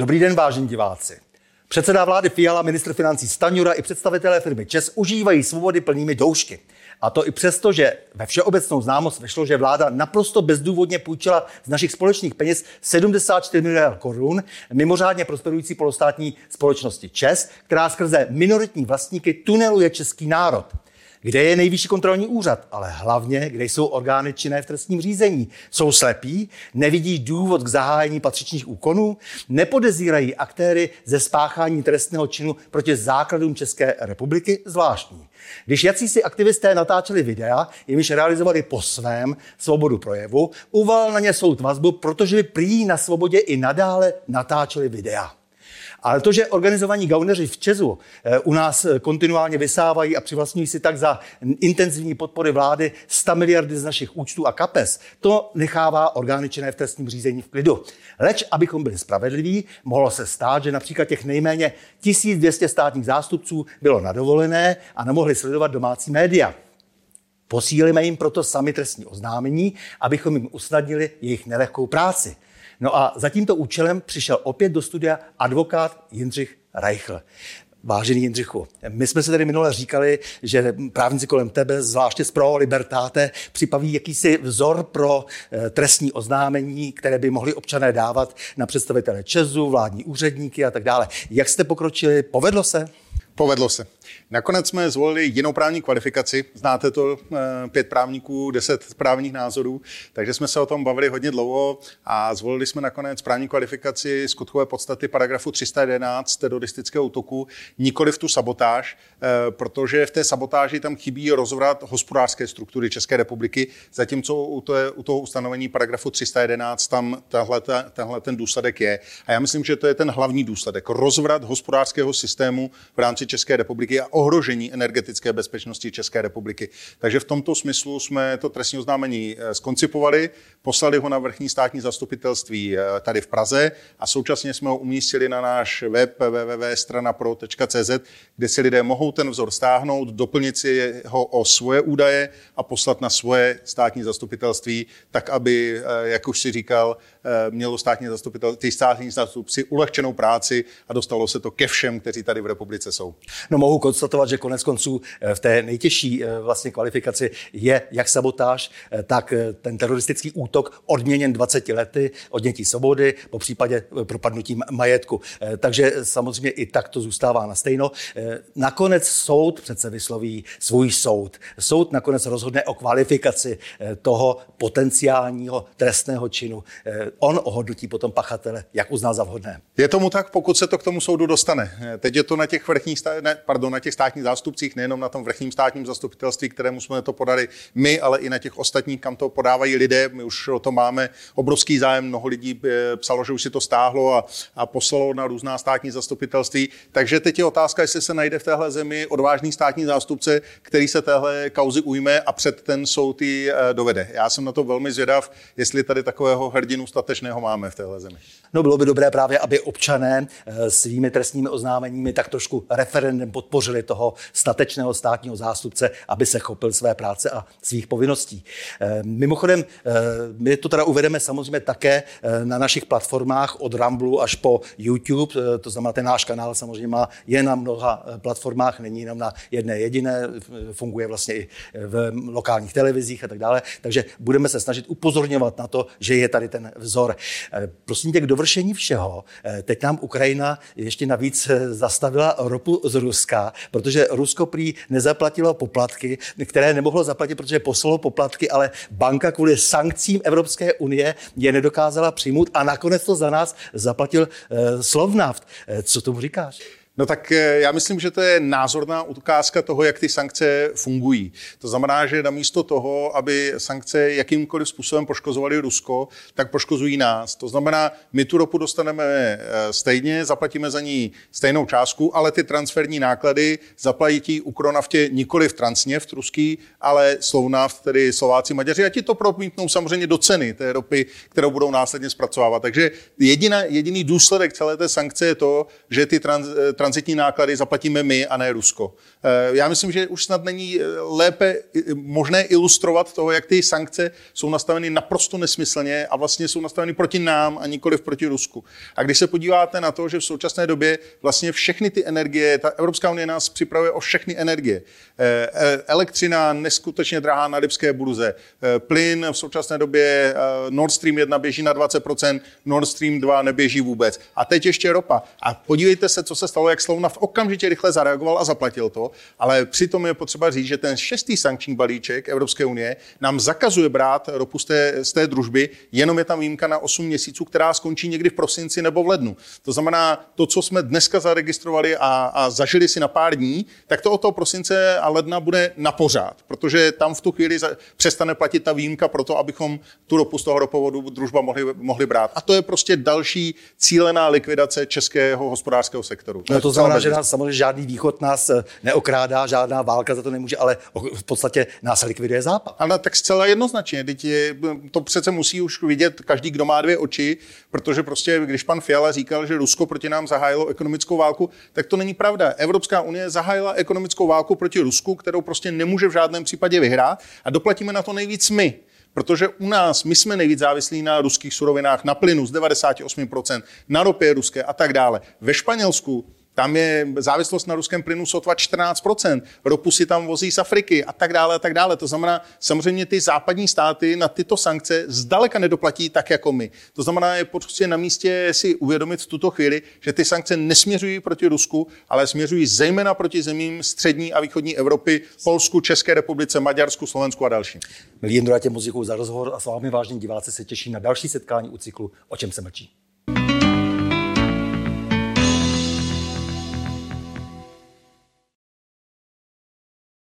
Dobrý den, vážení diváci. Předseda vlády Fiala, ministr financí Staňura i představitelé firmy Čes užívají svobody plnými doušky. A to i přesto, že ve všeobecnou známost vešlo, že vláda naprosto bezdůvodně půjčila z našich společných peněz 74 miliard korun mimořádně prosperující polostátní společnosti ČES, která skrze minoritní vlastníky tuneluje český národ kde je nejvyšší kontrolní úřad, ale hlavně, kde jsou orgány činné v trestním řízení. Jsou slepí, nevidí důvod k zahájení patřičných úkonů, nepodezírají aktéry ze spáchání trestného činu proti základům České republiky zvláštní. Když jacísi aktivisté natáčeli videa, jimiž realizovali po svém svobodu projevu, uval na ně soud vazbu, protože by prý na svobodě i nadále natáčeli videa. Ale to, že organizovaní gauneři v Česu eh, u nás eh, kontinuálně vysávají a přivlastňují si tak za intenzivní podpory vlády 100 miliardy z našich účtů a kapes, to nechává orgány činné v trestním řízení v klidu. Leč, abychom byli spravedliví, mohlo se stát, že například těch nejméně 1200 státních zástupců bylo nadovolené a nemohli sledovat domácí média. Posílíme jim proto sami trestní oznámení, abychom jim usnadnili jejich nelehkou práci. No a za tímto účelem přišel opět do studia advokát Jindřich Reichl. Vážený Jindřichu, my jsme se tady minule říkali, že právníci kolem tebe, zvláště z Pro Libertáte, připaví jakýsi vzor pro eh, trestní oznámení, které by mohli občané dávat na představitele Česu, vládní úředníky a tak dále. Jak jste pokročili? Povedlo se? Povedlo se. Nakonec jsme zvolili jinou právní kvalifikaci. Znáte to, eh, pět právníků, deset právních názorů, takže jsme se o tom bavili hodně dlouho a zvolili jsme nakonec právní kvalifikaci skutkové podstaty paragrafu 311 teroristického útoku, nikoli v tu sabotáž, eh, protože v té sabotáži tam chybí rozvrat hospodářské struktury České republiky, zatímco u, u toho ustanovení paragrafu 311 tam tahle, tenhle ten důsledek je. A já myslím, že to je ten hlavní důsledek. Rozvrat hospodářského systému v rámci České republiky a ohrožení energetické bezpečnosti České republiky. Takže v tomto smyslu jsme to trestní oznámení eh, skoncipovali, poslali ho na vrchní státní zastupitelství eh, tady v Praze a současně jsme ho umístili na náš web www.stranapro.cz, kde si lidé mohou ten vzor stáhnout, doplnit si ho o svoje údaje a poslat na svoje státní zastupitelství, tak aby, eh, jak už si říkal, mělo státní zastupitelství, ty státní zastupci ulehčenou práci a dostalo se to ke všem, kteří tady v republice jsou. No mohu konstatovat, že konec konců eh, v té nejtěžší eh, vlastně kvalifikaci je jak sabotáž, eh, tak ten teroristický útok odměněn 20 lety odnětí svobody, po případě propadnutím majetku. Takže samozřejmě i tak to zůstává na stejno. Nakonec soud přece vysloví svůj soud. Soud nakonec rozhodne o kvalifikaci toho potenciálního trestného činu. On ohodnotí potom pachatele, jak uzná za vhodné. Je tomu tak, pokud se to k tomu soudu dostane. Teď je to na těch vrchních, ne, pardon, na těch státních zástupcích, nejenom na tom vrchním státním zastupitelství, kterému jsme to podali my, ale i na těch ostatních, kam to podávají lidé. My už o to máme obrovský zájem, mnoho lidí eh, psalo, že už si to stáhlo a, a poslalo na různá státní zastupitelství. Takže teď je otázka, jestli se najde v téhle zemi odvážný státní zástupce, který se téhle kauzy ujme a před ten soud ji eh, dovede. Já jsem na to velmi zvědav, jestli tady takového hrdinu statečného máme v téhle zemi. No bylo by dobré právě, aby občané eh, svými trestními oznámeními tak trošku referendem podpořili toho statečného státního zástupce, aby se chopil své práce a svých povinností. Eh, mimochodem, eh, my to teda uvedeme samozřejmě také na našich platformách od Ramblu až po YouTube, to znamená, ten náš kanál samozřejmě má je na mnoha platformách, není jenom na jedné jediné, funguje vlastně i v lokálních televizích a tak dále, takže budeme se snažit upozorňovat na to, že je tady ten vzor. Prosím tě, kdo dovršení všeho, eh, teď nám Ukrajina ještě navíc eh, zastavila ropu z Ruska, protože Rusko prý nezaplatilo poplatky, které nemohlo zaplatit, protože poslalo poplatky, ale banka kvůli sankcím Evropské unie je nedokázala přijmout a nakonec to za nás zaplatil eh, Slovnaft. Co tomu říkáš? No tak eh, já myslím, že to je názorná ukázka toho, jak ty sankce fungují. To znamená, že namísto toho, aby sankce jakýmkoliv způsobem poškozovaly Rusko, tak poškozují nás. To znamená, my tu ropu dostaneme eh, stejně, zaplatíme za ní stejnou částku, ale ty transferní náklady zaplatí Ukronaftě nikoli v Transněft ruský, ale Slovnaft, tedy Slováci, Maďaři, a ti to promítnou samozřejmě do ceny té ropy, kterou budou následně zpracovávat. Takže jediná, jediný důsledek celé té sankce je to, že ty trans, trans transitní náklady zaplatíme my a ne Rusko. Eh, já myslím, že už snad není lépe možné ilustrovat toho, jak ty sankce jsou nastaveny naprosto nesmyslně a vlastně jsou nastaveny proti nám a nikoliv proti Rusku. A když se podíváte na to, že v současné době vlastně všechny ty energie, ta Evropská unie nás připravuje o všechny energie. Elektřina neskutečně drahá na lipské burze, plyn v současné době Nord Stream 1 běží na 20%, Nord Stream 2 neběží vůbec. A teď ještě ropa. A podívejte se, co se stalo, jak Slovna v okamžitě rychle zareagoval a zaplatil to, ale přitom je potřeba říct, že ten šestý sankční balíček Evropské unie nám zakazuje brát ropu z té, z té družby, jenom je tam výjimka na 8 měsíců, která skončí někdy v prosinci nebo v lednu. To znamená, to, co jsme dneska zaregistrovali a, a zažili si na pár dní, tak to od toho prosince a ledna bude na pořád, protože tam v tu chvíli za, přestane platit ta výjimka pro to, abychom tu ropu z toho ropovodu družba mohli, mohli brát. A to je prostě další cílená likvidace českého hospodářského sektoru. To znamená, že nás samozřejmě žádný východ nás eh, neokrádá, žádná válka za to nemůže, ale v podstatě nás likviduje západ. Ale tak zcela jednoznačně. Teď je, to přece musí už vidět každý, kdo má dvě oči, protože prostě, když pan Fiala říkal, že Rusko proti nám zahájilo ekonomickou válku, tak to není pravda. Evropská unie zahájila ekonomickou válku proti Rusku, kterou prostě nemůže v žádném případě vyhrát a doplatíme na to nejvíc my. Protože u nás, my jsme nejvíc závislí na ruských surovinách, na plynu z 98%, na ropě ruské a tak dále. Ve Španělsku tam je závislost na ruském plynu sotva 14%, ropu si tam vozí z Afriky a tak dále a tak dále. To znamená, samozřejmě ty západní státy na tyto sankce zdaleka nedoplatí tak jako my. To znamená, je prostě na místě si uvědomit v tuto chvíli, že ty sankce nesměřují proti Rusku, ale směřují zejména proti zemím střední a východní Evropy, Polsku, České republice, Maďarsku, Slovensku a dalším. Milí Jindro, já tě muziku za rozhovor a s vámi vážní diváci se těší na další setkání u cyklu O čem se mlčí.